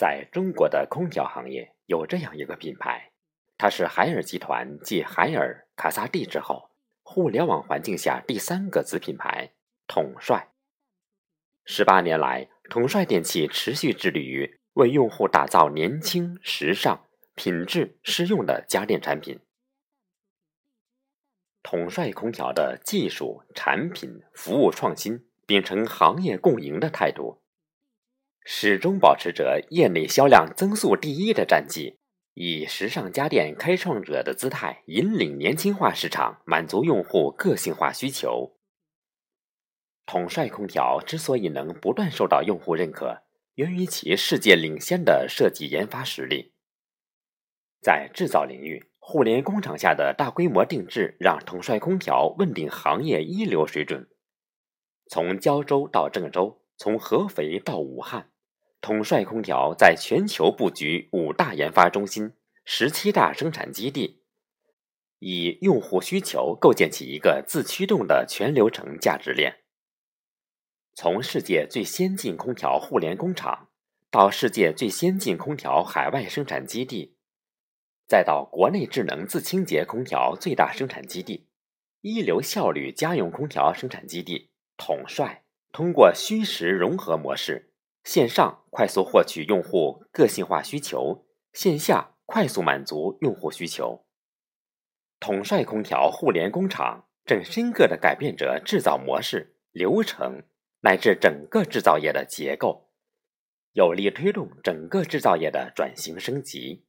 在中国的空调行业有这样一个品牌，它是海尔集团继海尔、卡萨帝之后，互联网环境下第三个子品牌——统帅。十八年来，统帅电器持续致力于为用户打造年轻、时尚、品质、实用的家电产品。统帅空调的技术、产品、服务创新，秉承行业共赢的态度。始终保持着业内销量增速第一的战绩，以时尚家电开创者的姿态引领年轻化市场，满足用户个性化需求。统帅空调之所以能不断受到用户认可，源于其世界领先的设计研发实力。在制造领域，互联工厂下的大规模定制让统帅空调问鼎行业一流水准。从胶州到郑州，从合肥到武汉。统帅空调在全球布局五大研发中心、十七大生产基地，以用户需求构建起一个自驱动的全流程价值链。从世界最先进空调互联工厂，到世界最先进空调海外生产基地，再到国内智能自清洁空调最大生产基地、一流效率家用空调生产基地，统帅通过虚实融合模式。线上快速获取用户个性化需求，线下快速满足用户需求。统帅空调互联工厂正深刻的改变着制造模式、流程乃至整个制造业的结构，有力推动整个制造业的转型升级。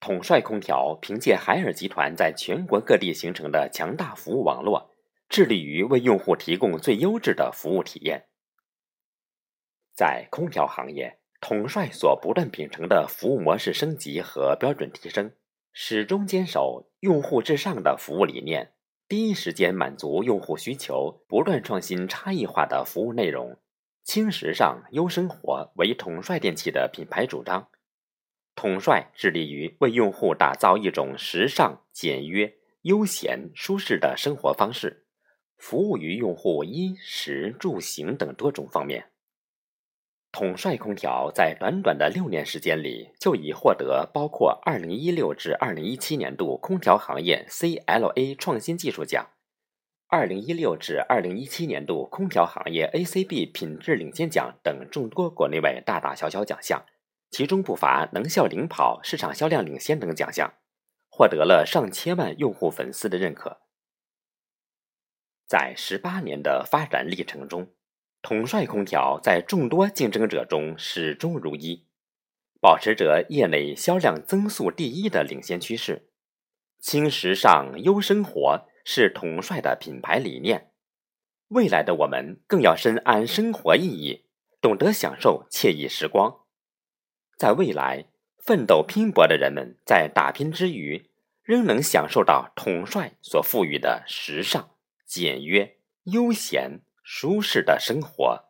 统帅空调凭借海尔集团在全国各地形成的强大服务网络，致力于为用户提供最优质的服务体验。在空调行业，统帅所不断秉承的服务模式升级和标准提升，始终坚守用户至上的服务理念，第一时间满足用户需求，不断创新差异化的服务内容。轻时尚优生活为统帅电器的品牌主张。统帅致力于为用户打造一种时尚、简约、悠闲、舒适的生活方式，服务于用户衣食住行等多种方面。统帅空调在短短的六年时间里，就已获得包括2016至2017年度空调行业 CLA 创新技术奖、2016至2017年度空调行业 ACB 品质领先奖等众多国内外大大小小奖项，其中不乏能效领跑、市场销量领先等奖项，获得了上千万用户粉丝的认可。在十八年的发展历程中，统帅空调在众多竞争者中始终如一，保持着业内销量增速第一的领先趋势。轻时尚优生活是统帅的品牌理念。未来的我们更要深谙生活意义，懂得享受惬意时光。在未来，奋斗拼搏的人们在打拼之余，仍能享受到统帅所赋予的时尚、简约、悠闲。舒适的生活。